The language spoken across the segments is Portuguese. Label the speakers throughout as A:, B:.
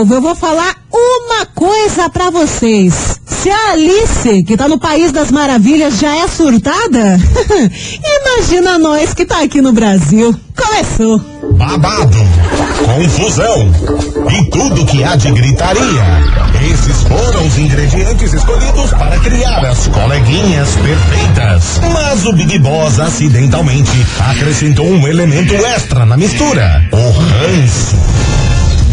A: povo, eu vou falar uma coisa pra vocês. Se a Alice, que tá no País das Maravilhas, já é surtada, imagina nós que tá aqui no Brasil. Começou.
B: Babado, confusão e tudo que há de gritaria. Esses foram os ingredientes escolhidos para criar as coleguinhas perfeitas. Mas o Big Boss acidentalmente acrescentou um elemento extra na mistura: o ranço.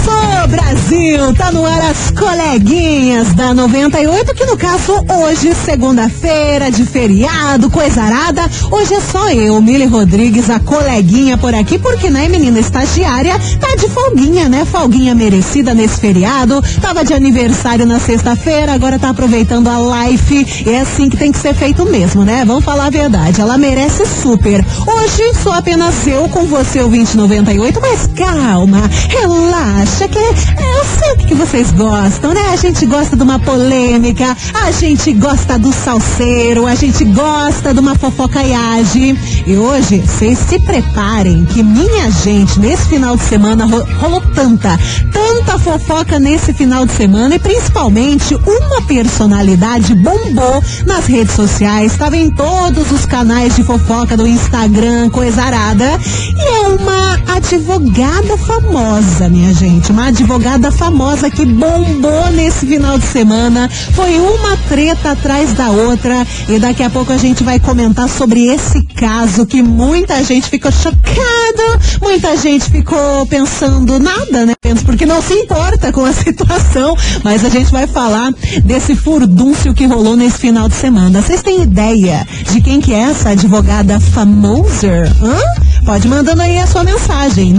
A: Começou, Brasil! Tá no ar as coleguinhas da 98, que no caso hoje, segunda-feira, de feriado, coisa arada. Hoje é só eu, Mili Rodrigues, a coleguinha por aqui, porque, né, menina estagiária, tá de folguinha, né? Folguinha merecida nesse feriado. Tava de aniversário na sexta-feira, agora tá aproveitando a life. E é assim que tem que ser feito mesmo, né? Vamos falar a verdade. Ela merece super. Hoje sou apenas eu com você, o 2098, mas calma, relaxa, que eu sei que vocês gostam, né? A gente gosta de uma polêmica, a gente gosta do salseiro, a gente gosta de uma fofocaiagem. E hoje, vocês se preparem que minha gente, nesse final de semana, ro- rolou tanta, tanta fofoca nesse final de semana e principalmente uma personalidade bombou nas redes sociais, estava em todos os canais de fofoca do Instagram, coisa arada. E é uma advogada famosa, minha gente, uma advogada famosa que bombou nesse final de semana. Foi uma treta atrás da outra e daqui a pouco a gente vai comentar sobre esse caso que muita gente ficou chocada, muita gente ficou pensando nada, né? Porque não se importa com a situação, mas a gente vai falar desse furdúncio que rolou nesse final de semana. Vocês têm ideia de quem que é essa advogada famosa? Hã? Pode mandando aí a sua mensagem.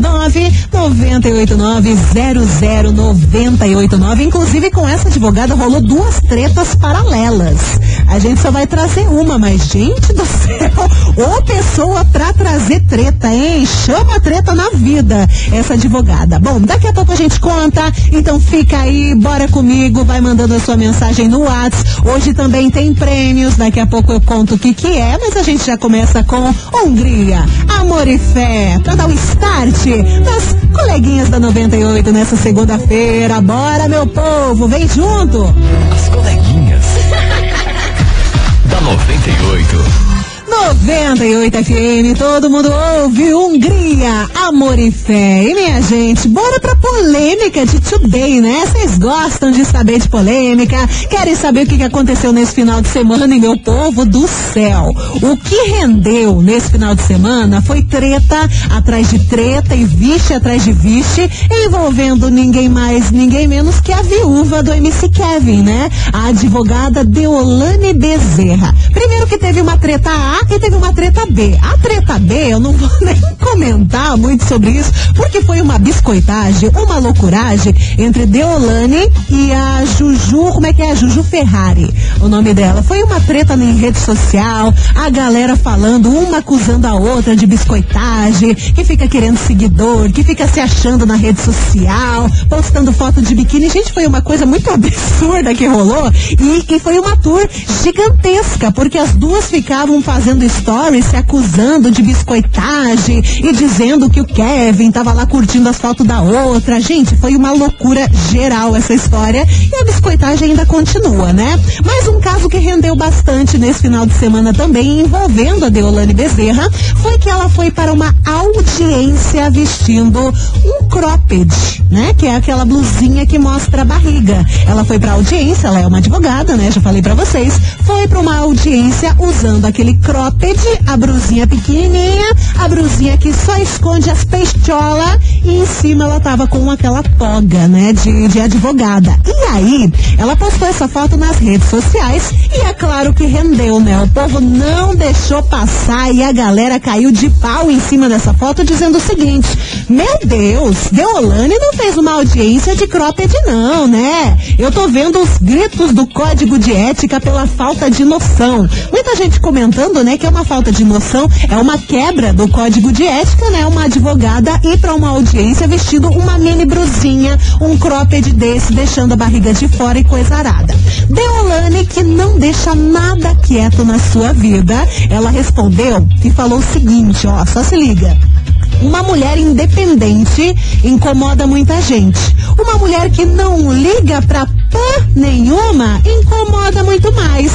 A: 998900989. Inclusive, com essa advogada rolou duas tretas paralelas. A gente só vai trazer uma, mas, gente do céu, ô pessoa pra trazer treta, hein? Chama treta na vida, essa advogada. Bom, daqui a pouco a gente conta, então fica aí, bora comigo, vai mandando a sua mensagem no WhatsApp. Hoje também tem prêmios, daqui a pouco eu conto o que que é, mas a gente já começa com Hungria, Amor e Fé, pra dar o start das coleguinhas da 98 nessa segunda-feira. Bora, meu povo, vem junto!
C: As coleguinhas. da 98.
A: 98 FM, todo mundo ouve Hungria, amor e fé. E minha gente, bora pra polêmica de today, né? Vocês gostam de saber de polêmica, querem saber o que aconteceu nesse final de semana e meu povo do céu. O que rendeu nesse final de semana foi treta atrás de treta e vixe atrás de vixe, envolvendo ninguém mais, ninguém menos que a viúva do MC Kevin, né? A advogada Deolane Bezerra. Primeiro que teve uma treta e teve uma treta B. A treta B, eu não vou nem comentar muito sobre isso, porque foi uma biscoitagem, uma loucuragem entre Deolane e a Juju, como é que é? A Juju Ferrari, o nome dela. Foi uma treta em rede social, a galera falando, uma acusando a outra de biscoitagem, que fica querendo seguidor, que fica se achando na rede social, postando foto de biquíni. Gente, foi uma coisa muito absurda que rolou e que foi uma tour gigantesca, porque as duas ficavam fazendo stories se acusando de biscoitagem e dizendo que o Kevin tava lá curtindo as fotos da outra. Gente, foi uma loucura geral essa história e a biscoitagem ainda continua, né? Mais um caso que rendeu bastante nesse final de semana também, envolvendo a Deolane Bezerra, foi que ela foi para uma audiência vestindo um cropped, né? Que é aquela blusinha que mostra a barriga. Ela foi pra audiência, ela é uma advogada, né? Já falei pra vocês. Foi pra uma audiência usando aquele cropped, a brusinha pequenininha, a brusinha que só esconde as peixolas e em cima ela tava com aquela toga, né? De, de advogada. E aí, ela postou essa foto nas redes sociais e é claro que rendeu, né? O povo não deixou passar e a galera caiu de pau em cima dessa foto dizendo o seguinte: Meu Deus, Deolane não fez uma audiência de cropped, não, né? Eu tô vendo os gritos do código de ética pela falta de noção. Muita gente comentando, né, que é uma falta de noção, é uma quebra do código de ética, né? Uma advogada ir para uma audiência audiência vestindo uma mini brusinha, um cropped desse, deixando a barriga de fora e coisa arada. Deolane, que não deixa nada quieto na sua vida, ela respondeu e falou o seguinte, ó, só se liga. Uma mulher independente incomoda muita gente. Uma mulher que não liga pra pã nenhuma incomoda muito mais.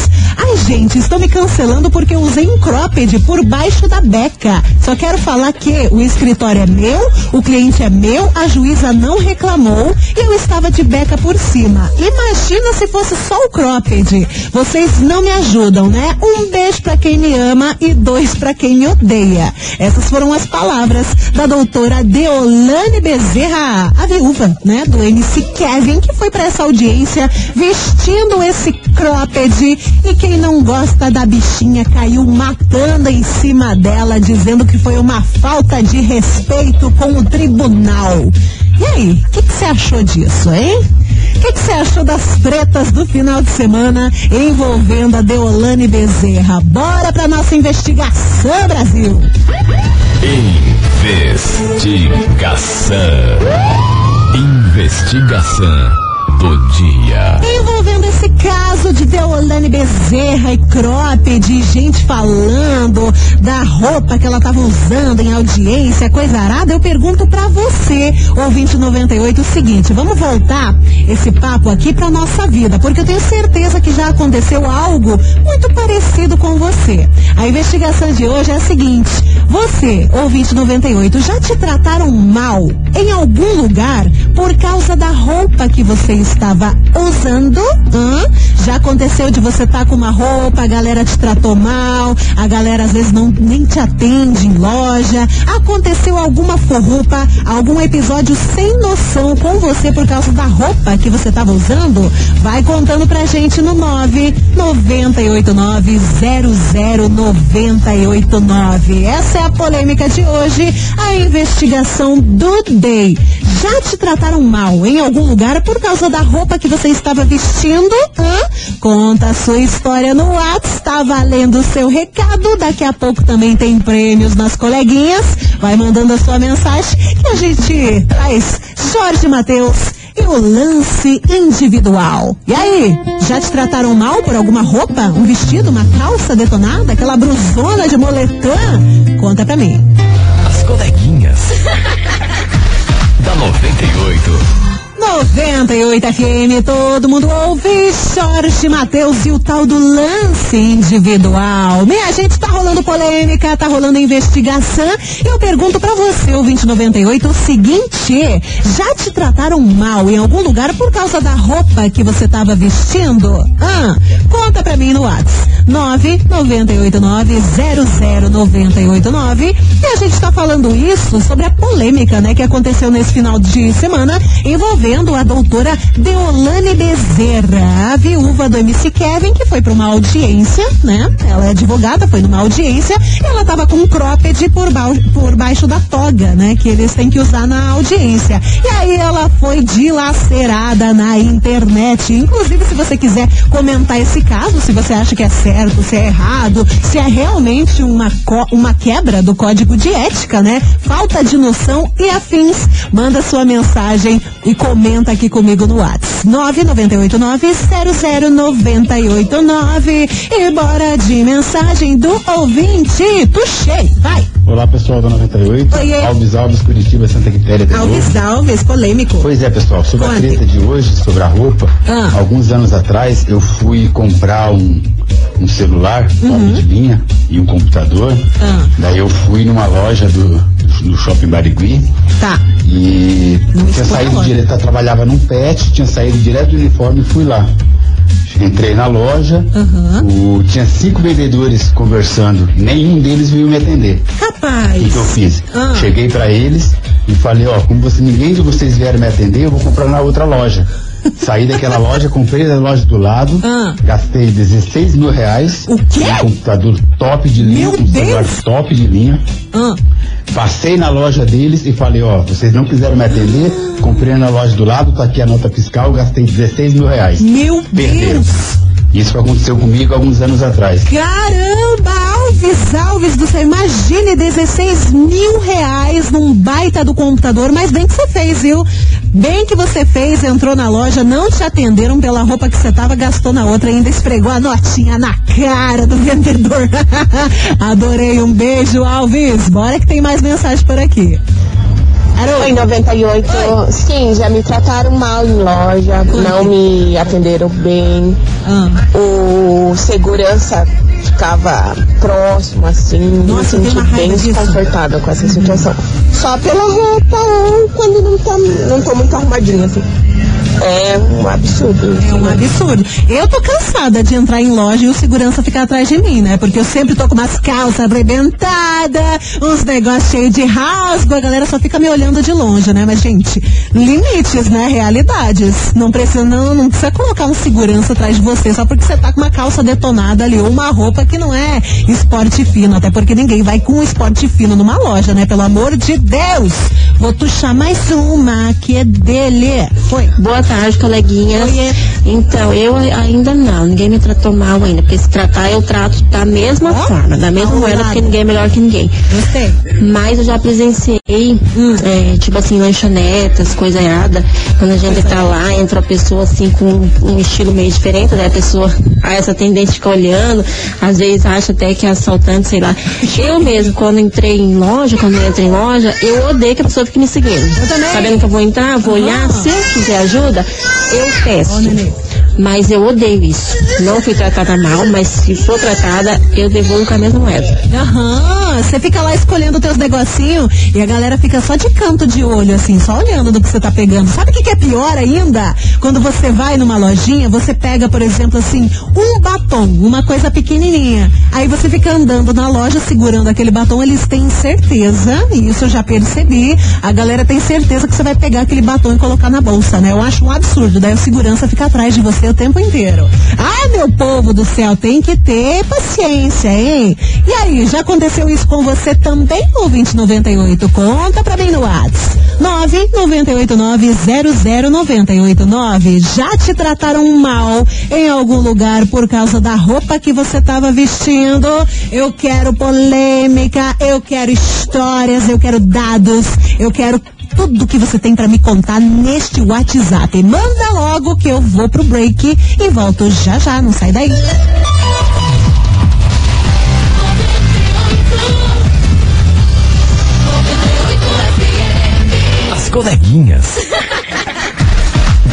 A: Gente, estão me cancelando porque eu usei um cropped por baixo da beca. Só quero falar que o escritório é meu, o cliente é meu, a juíza não reclamou e eu estava de beca por cima. Imagina se fosse só o cropped. Vocês não me ajudam, né? Um beijo pra quem me ama e dois pra quem me odeia. Essas foram as palavras da doutora Deolane Bezerra, a viúva, né, do MC Kevin, que foi para essa audiência vestindo esse cropped e quem não gosta da bichinha caiu matando em cima dela, dizendo que foi uma falta de respeito com o tribunal. E aí, o que você achou disso, hein? O que você achou das tretas do final de semana envolvendo a Deolane Bezerra? Bora pra nossa investigação, Brasil!
C: Investigação. Investigação do dia.
A: Envolvendo esse caso de Deolane Bezerra e cropped, de gente falando da roupa que ela estava usando em audiência, coisa arada, eu pergunto para você, ouvinte 98, o seguinte, vamos voltar esse papo aqui pra nossa vida, porque eu tenho certeza que já aconteceu algo muito parecido com você. A investigação de hoje é a seguinte, você, ouvinte 98, já te trataram mal em algum lugar por causa da roupa que você estava usando? Já aconteceu de você estar tá com uma roupa, a galera te tratou mal, a galera às vezes não nem te atende em loja. Aconteceu alguma forrupa, algum episódio sem noção com você por causa da roupa que você estava usando? Vai contando pra gente no 9 989 00989. Essa é a polêmica de hoje, a investigação do Day. Já te trataram mal em algum lugar por causa da roupa que você estava vestindo? Conta a sua história no WhatsApp, tá valendo o seu recado. Daqui a pouco também tem prêmios nas coleguinhas. Vai mandando a sua mensagem que a gente traz Jorge Matheus e o lance individual. E aí, já te trataram mal por alguma roupa? Um vestido, uma calça detonada? Aquela brusona de moletã? Conta pra mim.
C: As coleguinhas. da 98.
A: 98 FM, todo mundo ouve Jorge Matheus e o tal do lance individual. Minha gente, tá rolando polêmica, tá rolando investigação. Eu pergunto para você, o 2098, o seguinte: já te trataram mal em algum lugar por causa da roupa que você tava vestindo? Ah, conta pra mim no WhatsApp. 998900989. E a gente tá falando isso sobre a polêmica, né, que aconteceu nesse final de semana envolvendo a doutora Deolane Bezerra, a viúva do MC Kevin, que foi para uma audiência, né? Ela é advogada, foi numa audiência, ela tava com um cropped por, ba por baixo da toga, né? Que eles têm que usar na audiência. E aí ela foi dilacerada na internet. Inclusive, se você quiser comentar esse caso, se você acha que é certo, se é errado, se é realmente uma, uma quebra do código de ética, né? Falta de noção e afins, manda sua mensagem e comenta aqui comigo no WhatsApp. 998900989 e bora de mensagem do ouvinte. Tuxei, vai.
D: Olá pessoal da 98.
A: Oiê.
D: Alves Alves, Curitiba, Santa Quitéria.
A: Alves
D: novo.
A: Alves, polêmico.
D: Pois é, pessoal, sobre
A: Conte.
D: a treta de hoje, sobre a roupa,
A: Ah.
D: alguns anos atrás eu fui comprar um, um celular, top de linha e um computador.
A: Uhum. Ah.
D: Daí eu fui numa loja do, do shopping Barigui
A: Tá.
D: E
A: Não
D: tinha saído direto, eu trabalhava num pet, tinha saído direto do uniforme e fui lá. Entrei na loja,
A: Uhum.
D: o- tinha cinco vendedores conversando, nenhum deles veio me atender. O
A: Rapaz.
D: que, que eu fiz?
A: Ah.
D: Cheguei pra eles e falei, ó, como você, ninguém de vocês vieram me atender, eu vou comprar na outra loja. Saí daquela loja, comprei na loja do lado,
A: Ah.
D: gastei 16 mil reais.
A: O quê?
D: Um computador top de linha,
A: Meu
D: um celular
A: Deus!
D: top de linha.
A: Ah.
D: Passei na loja deles e falei, ó, vocês não quiseram me atender, comprei na loja do lado, tá aqui a nota fiscal, gastei 16 mil reais.
A: Meu
D: Perderam.
A: Deus.
D: Isso aconteceu comigo alguns anos atrás.
A: Caramba, Alves, Alves do céu, imagine 16 mil reais num baita do computador, mas bem que você fez, viu? Bem que você fez, entrou na loja, não te atenderam pela roupa que você tava, gastou na outra, ainda esfregou a notinha na cara do vendedor. Adorei, um beijo, Alves. Bora que tem mais mensagem por aqui.
E: Oi, 98. Sim, já me trataram mal em loja, não me atenderam bem.
A: Ah.
E: O segurança ficava próximo, assim,
A: Nossa,
E: me senti bem
A: disso.
E: desconfortável com essa situação. Só pela roupa ou quando não, tá, não tô muito arrumadinha, assim. É um absurdo.
A: É um absurdo. Eu tô cansada de entrar em loja e o segurança ficar atrás de mim, né? Porque eu sempre tô com umas calças arrebentadas, uns negócios cheios de rasgo, a galera só fica me olhando de longe, né? Mas, gente, limites, né? Realidades. Não precisa, não, não precisa colocar um segurança atrás de você só porque você tá com uma calça detonada ali ou uma roupa que não é esporte fino, até porque ninguém vai com esporte fino numa loja, né? Pelo amor de Deus! Vou tuxar mais uma que é dele. Foi.
F: Boa tarde, coleguinhas.
A: Oiê.
F: Então, eu ainda não, ninguém me tratou mal ainda, porque se tratar eu trato da mesma
A: Ó,
F: forma, da mesma
A: tá
F: moeda, porque ninguém é melhor que ninguém.
A: Gostei.
F: Mas eu já presenciei,
A: Hum.
F: é, tipo assim, lanchonetas, coisa errada. Quando a gente tá lá, entra uma pessoa assim com um estilo meio diferente, né? A pessoa, essa atendente fica olhando, às vezes acha até que é assaltante, sei lá. Eu mesmo, quando entrei em loja, quando eu entro em loja, eu odeio que a pessoa fique me seguindo.
A: Eu também.
F: Sabendo que eu vou entrar, vou
A: Aham.
F: olhar, se eu quiser ajuda, eu peço. Mas eu odeio isso. Não fui tratada mal, mas se for tratada, eu devolvo com a mesma moeda.
A: Aham, você fica lá escolhendo teus negocinhos e a galera fica só de canto de olho, assim, só olhando do que você tá pegando. Sabe o que, que é pior ainda? Quando você vai numa lojinha, você pega, por exemplo, assim, um batom, uma coisa pequenininha. Aí você fica andando na loja segurando aquele batom, eles têm certeza, e isso eu já percebi, a galera tem certeza que você vai pegar aquele batom e colocar na bolsa, né? Eu acho um absurdo. Daí o segurança fica atrás de você o tempo inteiro. Ah, meu povo do céu, tem que ter paciência, hein? E aí, já aconteceu isso com você também, ouvinte 98? Conta pra mim no WhatsApp. 998900989. Já te trataram mal em algum lugar por causa da roupa que você estava vestindo? Eu quero polêmica, eu quero histórias, eu quero dados, eu quero tudo que você tem pra me contar neste WhatsApp. Manda logo que eu vou pro break e volto já já, não sai daí.
C: As coleguinhas.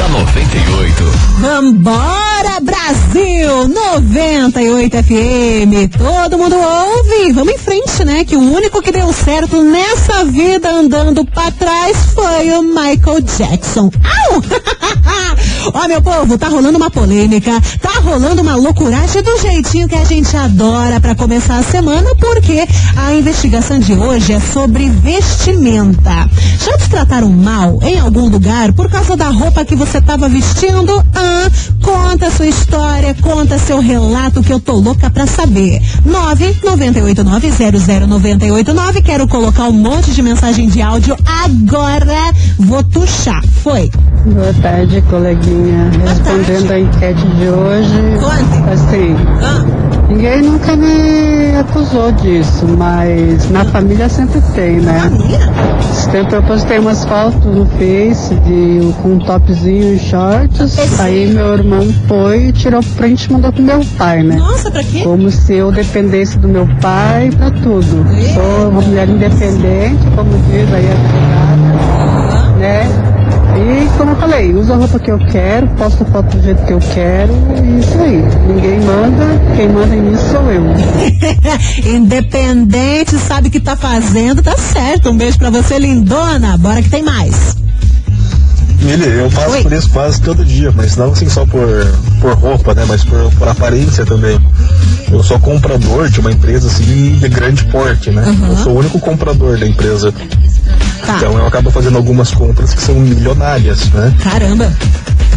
C: Da 98.
A: Vambora, Brasil! 98 FM. Todo mundo ouve. Vamos em frente, né? Que o único que deu certo nessa vida andando pra trás foi o Michael Jackson. Au! Ó, meu povo, tá rolando uma polêmica, tá rolando uma loucuragem do jeitinho que a gente adora pra começar a semana, porque a investigação de hoje é sobre vestimenta. Já te trataram mal em algum lugar por causa da roupa que você tava vestindo? Ah, conta sua história, conta seu relato que eu tô louca pra saber. 998900989. Quero colocar um monte de mensagem de áudio agora. Vou tuchar. Foi.
G: Boa tarde, coleguinha. Respondendo a enquete de hoje,
A: Conte.
G: assim,
A: Ah,
G: ninguém nunca me acusou disso, mas na família sempre tem, né?
A: família?
G: Esse tempo eu postei umas fotos no Face de, com um topzinho e shorts, aí meu irmão foi, tirou print e mandou pro meu pai, né?
A: Nossa, pra quê?
G: Como se eu dependesse do meu pai pra tudo. Sou uma mulher independente, como diz aí a advogada, né? E como eu falei, uso a roupa que eu quero, posto foto do jeito que eu quero, e isso aí. Ninguém manda, quem manda em mim sou eu.
A: Independente, sabe o que tá fazendo, tá certo. Um beijo pra você, lindona. Bora que tem mais.
H: Mili, eu passo
A: Oi.
H: por isso quase todo dia, mas não assim só por, por roupa, né? Mas por, por aparência também. Eu sou comprador de uma empresa assim de grande porte, né? Eu sou o único comprador da empresa.
A: Tá.
H: Então eu acabo fazendo algumas compras que são milionárias, né?
A: Caramba.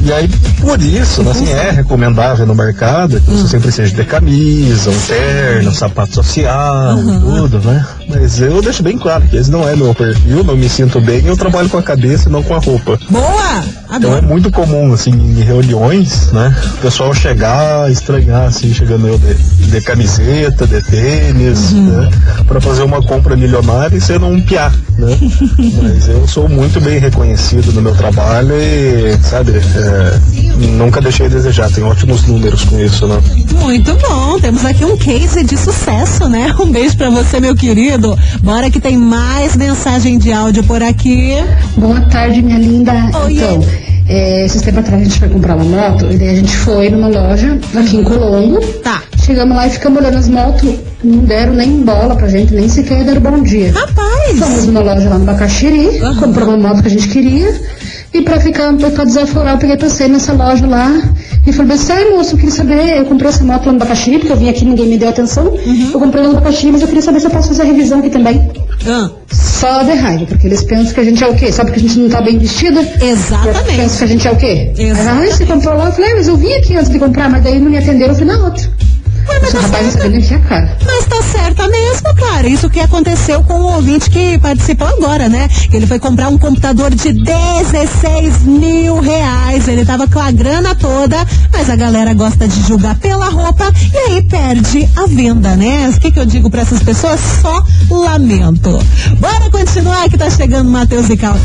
H: E aí, por isso, assim, é recomendável no mercado que você sempre seja de camisa, um terno, um sapato social, tudo, né? Mas eu deixo bem claro que esse não é meu perfil, não me sinto bem, eu trabalho com a cabeça e não com a roupa.
A: Boa!
H: Então é muito comum, assim, em reuniões, né? O pessoal chegar, estranhar, assim, chegando eu de, de camiseta, de tênis, né? Pra fazer uma compra milionária e sendo um piá, né? Mas eu sou muito bem reconhecido no meu trabalho e, sabe, é, nunca deixei a desejar. Tenho ótimos números com isso, né?
A: Muito bom, temos aqui um case de sucesso, né? Um beijo pra você, meu querido. Bora que tem mais mensagem de áudio por aqui.
I: Boa tarde, minha linda.
A: Oi.
I: Então, é, esses tempos atrás a gente foi comprar uma moto e daí a gente foi numa loja aqui em Colombo.
A: Tá.
I: Chegamos lá e ficamos olhando as motos. Não deram nem bola pra gente, nem sequer deram bom dia.
A: Rapaz!
I: Fomos numa loja lá no Bacaxiri,
A: Aham.
I: compramos uma moto que a gente queria. E pra ficar, pra desaforar, eu peguei passei nessa loja lá e falei assim, ai moço, eu queria saber, eu comprei essa moto lá no Bacaxiri, porque eu vim aqui ninguém me deu atenção.
A: Uhum.
I: Eu comprei lá no Bacaxiri, mas eu queria saber se eu posso fazer a revisão aqui também.
A: Ah,
I: Só de raiva, porque eles pensam que a gente é o quê? Só porque a gente não tá bem vestida?
A: Exatamente.
I: Pensam que a gente é o quê?
A: Exatamente.
I: Ah, você comprou lá? Eu falei, ah, mas eu vim aqui antes de comprar, mas daí não me atenderam, eu fui na outra.
A: Ué, mas
I: Esse
A: tá
I: rapaz
A: certa.
I: a cara.
A: Mas tá certa mesmo, cara. Isso que aconteceu com o ouvinte que participou agora, né? Ele foi comprar um computador de 16 mil reais. Ele tava com a grana toda, mas a galera gosta de julgar pela roupa e aí perde a venda, né? O que, que eu digo pra essas pessoas? Só lamento. Bora continuar que tá chegando Matheus e Cauã.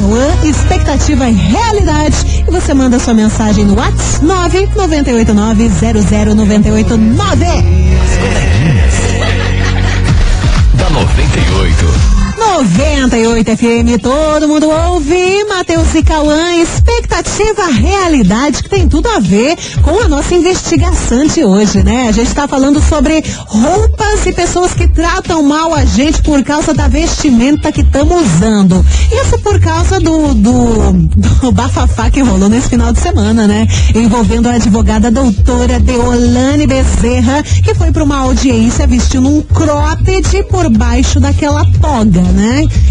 A: Expectativa e realidade. E você manda sua mensagem no WhatsApp 998900989.
C: Da 98.
A: 98 FM, todo mundo ouve. Matheus e Cauã, expectativa, realidade, que tem tudo a ver com a nossa investigação de hoje, né? A gente tá falando sobre roupas e pessoas que tratam mal a gente por causa da vestimenta que estamos usando. Isso por causa do, do, do bafafá que rolou nesse final de semana, né? Envolvendo a advogada doutora Deolane Bezerra, que foi para uma audiência vestindo um cropped por baixo daquela toga, né?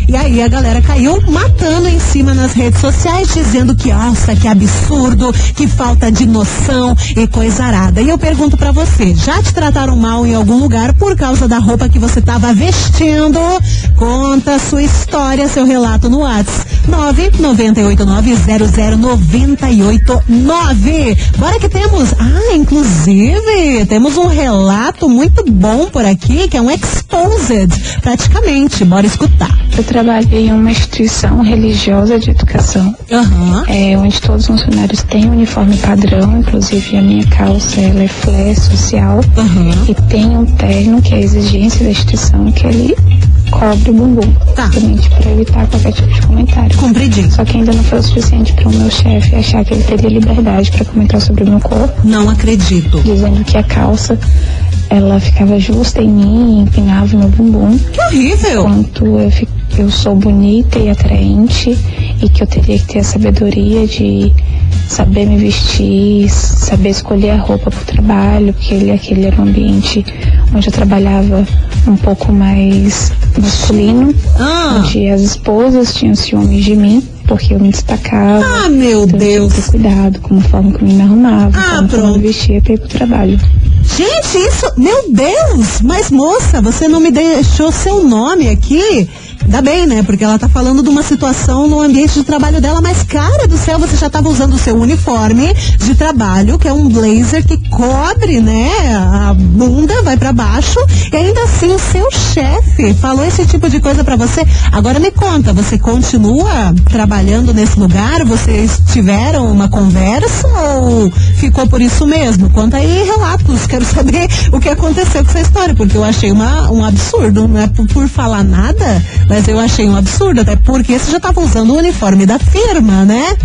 A: E aí a galera caiu matando em cima nas redes sociais, dizendo que, nossa, que absurdo, que falta de noção e coisa arada. E eu pergunto pra você, já te trataram mal em algum lugar por causa da roupa que você tava vestindo? Conta sua história, seu relato no WhatsApp. 998900989. Bora que temos, ah, inclusive, temos um relato muito bom por aqui, que é um exposed, praticamente. Bora escutar.
J: Eu trabalhei em uma instituição religiosa de educação,
A: Aham.
J: é, onde todos os funcionários têm um uniforme padrão, inclusive a minha calça ela é flare social
A: Aham.
J: e tem um terno que é a exigência da instituição que ele cobre o bumbum,
A: Tá.
J: justamente para evitar qualquer tipo de comentário.
A: Compridinho.
J: Só que ainda não foi o suficiente para o meu chefe achar que ele teria liberdade para comentar sobre o meu corpo,
A: Não acredito.
J: dizendo que a calça ela ficava justa em mim, empinava meu bumbum
A: Que horrível.
J: quanto eu, eu sou bonita e atraente e que eu teria que ter a sabedoria de saber me vestir, saber escolher a roupa para o trabalho, porque ele, aquele era um ambiente onde eu trabalhava um pouco mais masculino,
A: Ah.
J: onde as esposas tinham ciúmes de mim, porque eu me destacava.
A: Ah, meu
J: então eu tinha
A: Deus.
J: que ter cuidado com a forma como eu me arrumava,
A: Ah,
J: como eu
A: pronto.
J: me vestia para ir pro trabalho.
A: Gente, isso, meu Deus! Mas moça, você não me deixou seu nome aqui? Ainda bem, né? Porque ela tá falando de uma situação no ambiente de trabalho dela, mas cara do céu, você já tava usando o seu uniforme de trabalho, que é um blazer que cobre, né, a bunda, vai pra baixo, e ainda assim o seu chefe falou esse tipo de coisa pra você. Agora me conta, você continua trabalhando nesse lugar? Vocês tiveram uma conversa ou ficou por isso mesmo? Conta aí relatos, quero saber o que aconteceu com essa história, porque eu achei uma, um absurdo, não é por, por falar nada, mas eu achei um absurdo, até porque você já estava usando o uniforme da firma, né?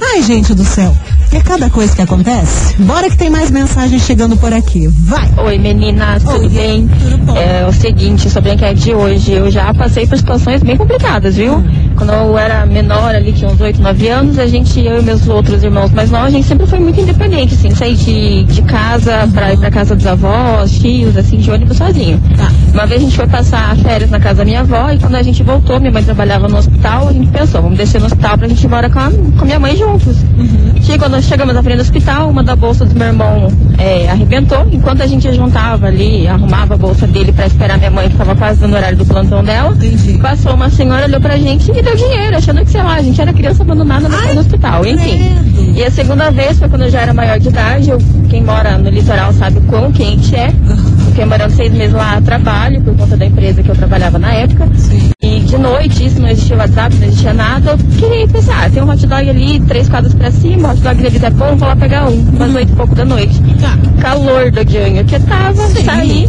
A: Ai, gente do céu, é cada coisa que acontece. Bora que tem mais mensagens chegando por aqui. Vai!
F: Oi meninas, tudo
A: Oi,
F: bem?
A: tudo bom?
F: É o seguinte, sobre a enquete de hoje, eu já passei por situações bem complicadas, viu?
A: Hum.
F: Quando eu era menor, ali tinha uns 8, 9 anos, a gente, eu e meus outros irmãos mais novos, a gente sempre foi muito independente, assim, sair de, de casa pra ir pra casa dos avós, tios, assim, de ônibus sozinho.
A: Tá.
F: Uma vez a gente foi passar férias na casa da minha avó e quando a gente voltou, minha mãe trabalhava no hospital, a gente pensou, vamos descer no hospital pra gente ir embora com a, com a minha mãe juntos. Chegou, quando nós chegamos à frente do hospital, uma da bolsa do meu irmão é, arrebentou. Enquanto a gente juntava ali, arrumava a bolsa dele pra esperar minha mãe, que tava quase no horário do plantão dela,
A: Entendi.
F: passou uma senhora, olhou pra gente e deu dinheiro, achando que, sei lá, a gente era criança abandonada no, no hospital, enfim. E a segunda vez foi quando eu já era maior de idade, eu, quem mora no litoral sabe o quão quente é. Fiquei morando seis meses lá a trabalho, por conta da empresa que eu trabalhava na época. E de noite, isso não existia WhatsApp, não existia nada, eu queria pensar, ah, tem um hot dog ali, três quadras pra cima, o hot dog deles é bom, vou lá pegar um, umas oito e pouco da noite. Calor do Janho que tava, saí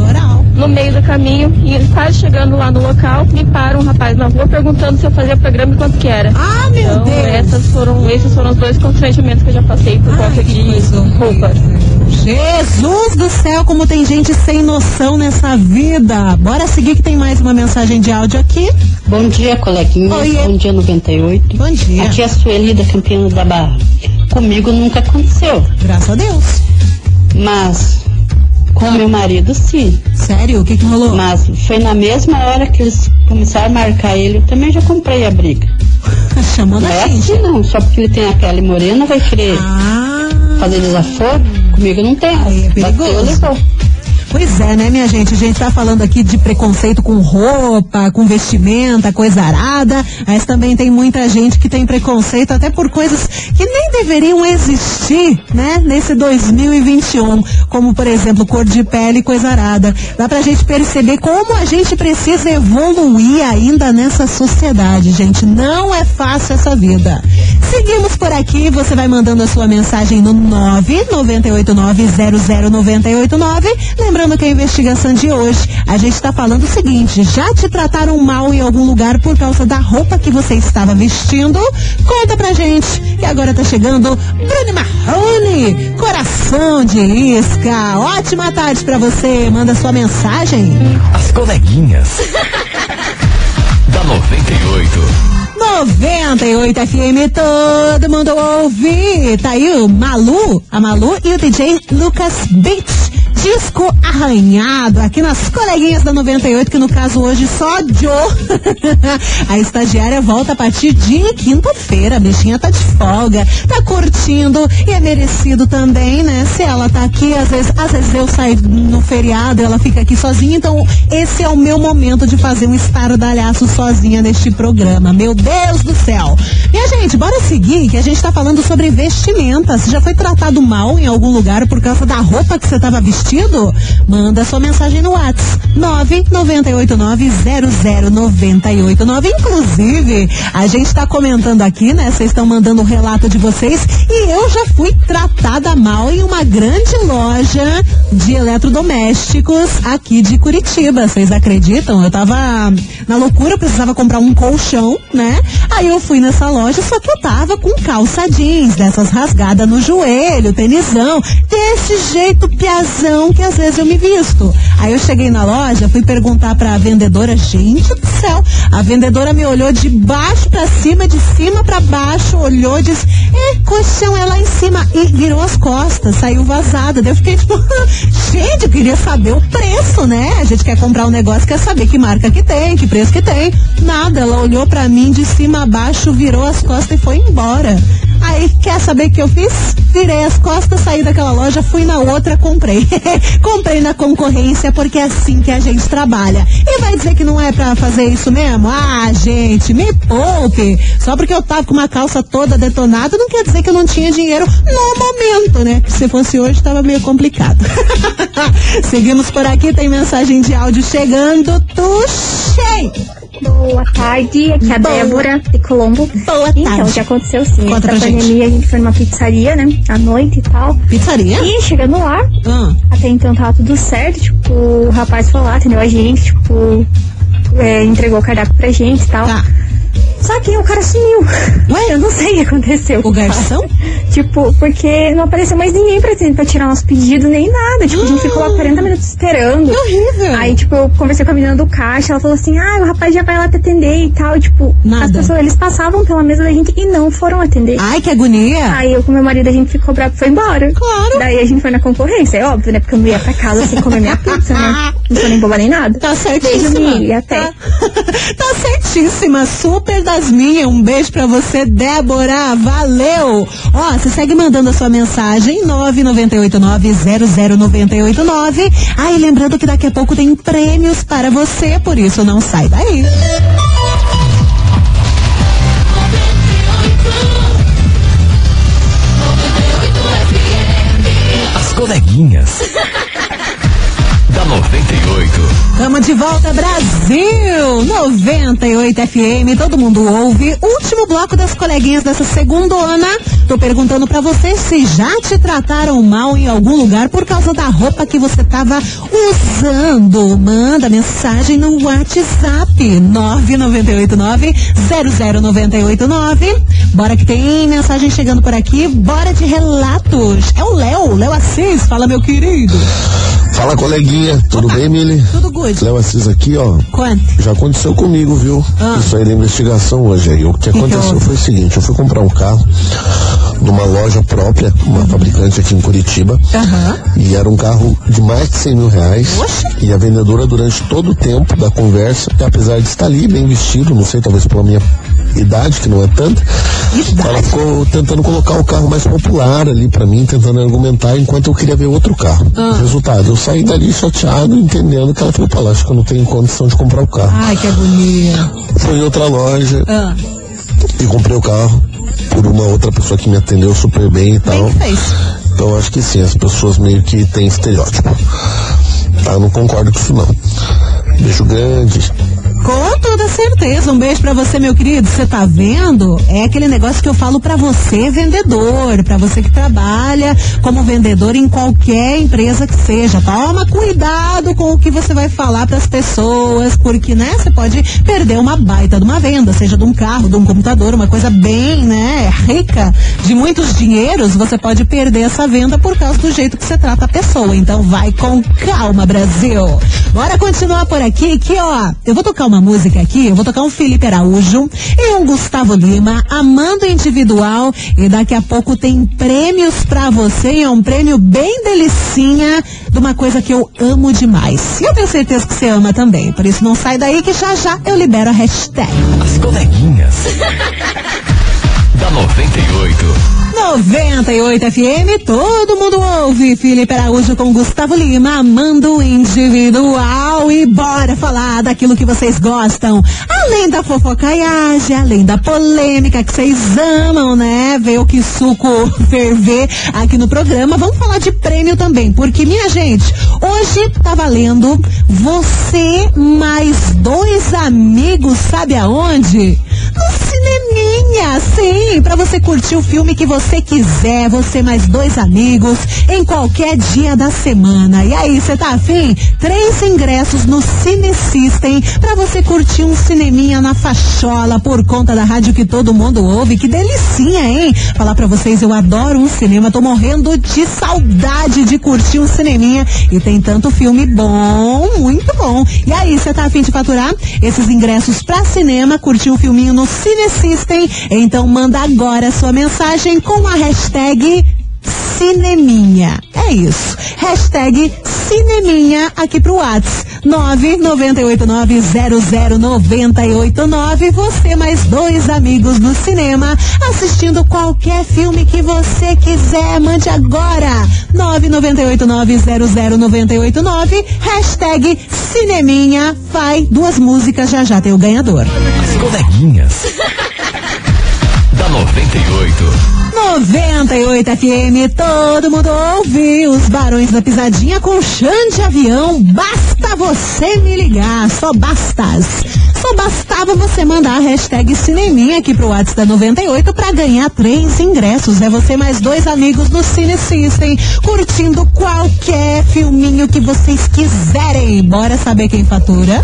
F: no meio do caminho e quase chegando lá no local, me para um rapaz na rua perguntando se eu fazia programa e quanto que era.
A: Ah, meu
F: então,
A: Deus!
F: Essas foram, esses foram os dois constrangimentos que eu já passei por conta de roupas.
A: Jesus do céu, como tem gente sem noção nessa vida. Bora seguir que tem mais uma mensagem de áudio aqui.
K: Bom dia, coleguinha.
A: Oiê.
K: Bom dia, 98.
A: Bom dia.
K: Aqui é a Sueli da Campinas da Barra. Comigo nunca aconteceu.
A: Graças a Deus.
K: Mas com meu marido, sim.
A: Sério? O que que rolou?
K: Mas foi na mesma hora que eles começaram a marcar ele. Eu também já comprei a briga.
A: Chamando
K: não
A: a
K: é
A: gente.
K: assim, não. Só porque ele tem a pele morena, vai querer
A: Ah,
K: fazer desaforo. Comigo não tem.
A: Aí é
K: Bateu,
A: perigoso.
K: levou.
A: Pois é, né, minha gente? A gente tá falando aqui de preconceito com roupa, com vestimenta, coisa arada, mas também tem muita gente que tem preconceito até por coisas que nem deveriam existir, né, nesse 2021, como, por exemplo, cor de pele e coisa arada. Dá pra gente perceber como a gente precisa evoluir ainda nessa sociedade, gente. Não é fácil essa vida. Seguimos por aqui, você vai mandando a sua mensagem no 998900989. Lembrando que a investigação de hoje, a gente está falando o seguinte: já te trataram mal em algum lugar por causa da roupa que você estava vestindo? Conta pra gente, que agora tá chegando Bruno Marrone, coração de isca. Ótima tarde pra você, manda sua mensagem.
C: As coleguinhas. da 98.
A: 98 FM, todo mundo ouve. Tá aí o Malu, a Malu e o DJ Lucas Beats. Disco arranhado aqui nas coleguinhas da 98, que no caso hoje só Joe. a estagiária volta a partir de quinta-feira. A bichinha tá de folga, tá curtindo e é merecido também, né? Se ela tá aqui, às vezes, às vezes eu saio no feriado, ela fica aqui sozinha, então esse é o meu momento de fazer um estardalhaço sozinha neste programa. Meu Deus do céu! Minha gente, bora seguir que a gente tá falando sobre vestimenta. Você já foi tratado mal em algum lugar por causa da roupa que você tava vestido? Manda sua mensagem no WhatsApp 998900989. Inclusive, a gente tá comentando aqui, né? Vocês estão mandando o relato de vocês e eu já fui tratada mal em uma grande loja de eletrodomésticos aqui de Curitiba. Vocês acreditam? Eu tava na loucura, precisava comprar um colchão, né? Aí eu fui nessa loja, só que eu tava com calça jeans, dessas rasgadas no joelho, tenisão, desse jeito piazão que às vezes eu me visto. Aí eu cheguei na loja, fui perguntar pra vendedora, gente do céu, a vendedora me olhou de baixo pra cima, de cima pra baixo, olhou e disse, é, colchão é lá em cima, e virou as costas, saiu vazada. Daí eu fiquei tipo, gente, eu queria saber o preço, né? A gente quer comprar um negócio, quer saber que marca que tem, que preço que tem. Nada, ela olhou pra mim de cima a baixo, virou as costas e foi embora. Aí, quer saber o que eu fiz? Virei as costas, saí daquela loja, fui na outra, comprei. comprei na concorrência, porque é assim que a gente trabalha. E vai dizer que não é pra fazer isso mesmo? Ah, gente, me poupe. Só porque eu tava com uma calça toda detonada, não quer dizer que eu não tinha dinheiro no momento, né? Se fosse hoje, tava meio complicado. Seguimos por aqui, tem mensagem de áudio chegando. Tuxei!
L: Boa tarde, aqui é a
A: Boa.
L: Débora de Colombo.
A: Boa
L: Então,
A: tarde.
L: o que aconteceu sim,
A: Conta pra
L: da
A: gente.
L: pandemia a gente foi numa pizzaria, né, à noite e tal.
A: Pizzaria?
L: E chegando lá,
A: Ah.
L: até então tava tudo certo, tipo, o rapaz foi lá, atendeu a gente, tipo, é, entregou o cardápio pra gente e tal.
A: Tá.
L: Só que o cara sumiu.
A: Ué?
L: Eu não sei o que aconteceu.
A: O garçom?
L: Tipo, porque não apareceu mais ninguém pra, pra tirar nosso pedido, nem nada. Tipo, a gente ficou lá 40 minutos esperando.
A: Que horrível.
L: Aí, tipo, eu conversei com a menina do caixa, ela falou assim, ah, o rapaz já vai lá te atender e tal. E, tipo,
A: Nada.
L: as pessoas, eles passavam pela mesa da gente e não foram atender.
A: Ai, que agonia.
L: Aí eu com meu marido, a gente ficou bravo e foi embora.
A: Claro.
L: Daí a gente foi na concorrência, é óbvio, né? Porque eu não ia pra casa sem comer minha pizza, né? Não sou nem boba nem nada.
A: Tá
L: Beijo,
A: certíssima.
L: Mi, e até.
A: Tá, tá certíssima. Super das. Um beijo pra você, Débora. Valeu. Ó, você segue mandando a sua mensagem 998900989. Aí lembrando que daqui a pouco tem prêmios para você, por isso não sai daí. De volta, Brasil! 98 FM, todo mundo ouve. Último bloco das coleguinhas dessa segundona. Tô perguntando pra você se já te trataram mal em algum lugar por causa da roupa que você tava usando. Manda mensagem no WhatsApp 998900989. Bora que tem mensagem chegando por aqui. Bora de relatos. É o Léo, Léo Assis. Fala, meu querido.
M: Fala, coleguinha. Tudo bem, Mili?
A: Tudo good.
M: Léo Assis aqui, ó.
A: Quanto?
M: Já aconteceu comigo, viu?
A: Ah.
M: Isso aí da investigação hoje aí. O que,
A: Que que
M: aconteceu
A: houve?
M: foi o seguinte, eu fui comprar um carro numa loja própria, uma fabricante aqui em Curitiba.
A: Aham.
M: E era um carro de mais de 100 mil reais. E a vendedora, durante todo o tempo da conversa, apesar de estar ali bem vestido, não sei, talvez pela minha idade, que não é tanta, ela ficou tentando colocar o carro mais popular ali pra mim, tentando argumentar, enquanto eu queria ver outro carro.
A: Ah.
M: Resultado, eu saí dali chateado, entendendo que ela pá, acho que eu não tenho condição de comprar o carro.
A: Ai, que agonia.
M: Fui em outra loja
A: Ah,
M: e comprei o carro por uma outra pessoa que me atendeu super bem e tal.
A: que fez.
M: Então acho que sim, as pessoas meio que têm estereótipo. Tá, eu não concordo com isso não. Beijo grande.
A: Com toda certeza. Um beijo pra você, meu querido. Você tá vendo? É aquele negócio que eu falo pra você, vendedor, pra você que trabalha como vendedor em qualquer empresa que seja. Toma cuidado com o que você vai falar pras pessoas, porque, né, você pode perder uma baita de uma venda, seja de um carro, de um computador, uma coisa bem, né, rica, de muitos dinheiros, você pode perder essa venda por causa do jeito que você trata a pessoa. Então vai com calma, Brasil. Bora continuar por aqui, que ó, eu vou tocar uma música aqui, eu vou tocar um Felipe Araújo e um Gustavo Lima, Amando Individual, e daqui a pouco tem prêmios pra você, e é um prêmio bem delicinha de uma coisa que eu amo demais. E eu tenho certeza que você ama também, por isso não sai daí que já já eu libero a hashtag.
C: As coleguinhas. da 98.
A: 98 FM, todo mundo ouve. Felipe Araújo com Gustavo Lima, amando individual. E bora falar daquilo que vocês gostam. Além da fofocaiagem, além da polêmica que vocês amam, né? Ver o que suco ferver aqui no programa. Vamos falar de prêmio também, porque, minha gente, hoje tá valendo você mais dois amigos, sabe aonde? No cineminha, sim, pra você curtir o filme que você quiser, você mais dois amigos, em qualquer dia da semana. E aí, você tá afim? Três ingressos no Cine System pra você curtir um cineminha na fachola por conta da rádio que todo mundo ouve. Que delicinha, hein? Falar pra vocês, eu adoro um cinema, tô morrendo de saudade de curtir um cineminha e tem tanto filme bom, muito bom. E aí, você tá afim de faturar esses ingressos pra cinema, curtir um filminho no Cine System? Então manda agora sua mensagem com a hashtag Cineminha. É isso. Hashtag Cineminha aqui pro Whats. 998900989. Você mais dois amigos no cinema assistindo qualquer filme que você quiser. Mande agora. 998900989. Hashtag Cineminha. Vai duas músicas, já já tem o ganhador.
C: As coleguinhas. da 98.
A: 98 FM, todo mundo ouve os Barões da Pisadinha com chão de avião. Basta você me ligar, só bastas. Só bastava você mandar a hashtag Cineminha aqui pro WhatsApp da 98 pra ganhar três ingressos. É você mais dois amigos no Cine System, curtindo qualquer filminho que vocês quiserem. Bora saber quem fatura?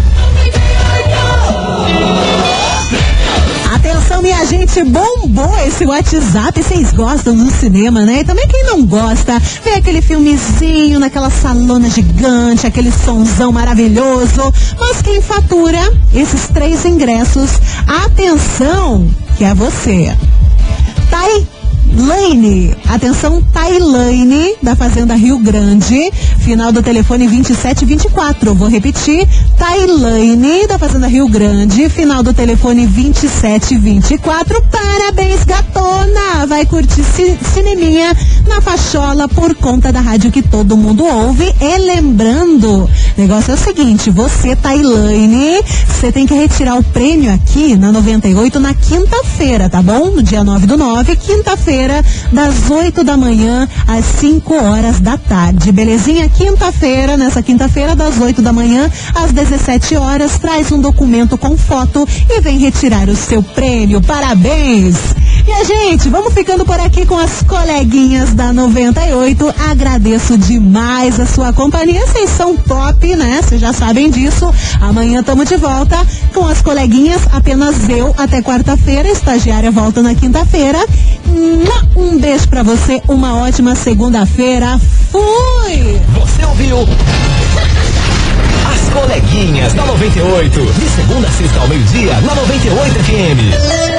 A: Atenção, minha gente, bombou esse WhatsApp. Vocês gostam do cinema, né? E também quem não gosta, vê aquele filmezinho naquela salona gigante, aquele sonzão maravilhoso. Mas quem fatura esses três ingressos, atenção, que é você. Thay Lane, atenção, Tailane, da Fazenda Rio Grande, final do telefone 2724. Vou repetir, Tailane, da Fazenda Rio Grande, final do telefone 2724. Parabéns, gatona! Vai curtir ci cineminha na fachola por conta da rádio que todo mundo ouve. E lembrando, negócio é o seguinte, você, Tailane, você tem que retirar o prêmio aqui na 98 na quinta-feira, tá bom? No dia 9 do 9, quinta-feira quinta-feira, das 8 da manhã às 5 horas da tarde. Belezinha? Quinta-feira, nessa quinta-feira, das 8 da manhã às 17 horas, traz um documento com foto e vem retirar o seu prêmio. Parabéns! E a gente, vamos ficando por aqui com as coleguinhas da 98. Agradeço demais a sua companhia. Vocês são top, né? Vocês já sabem disso. Amanhã estamos de volta com as coleguinhas. Apenas eu até quarta-feira. Estagiária volta na quinta-feira. Um beijo pra você. Uma ótima segunda-feira. Fui!
C: Você ouviu? As coleguinhas da 98. De segunda a sexta ao meio-dia, na 98 FM.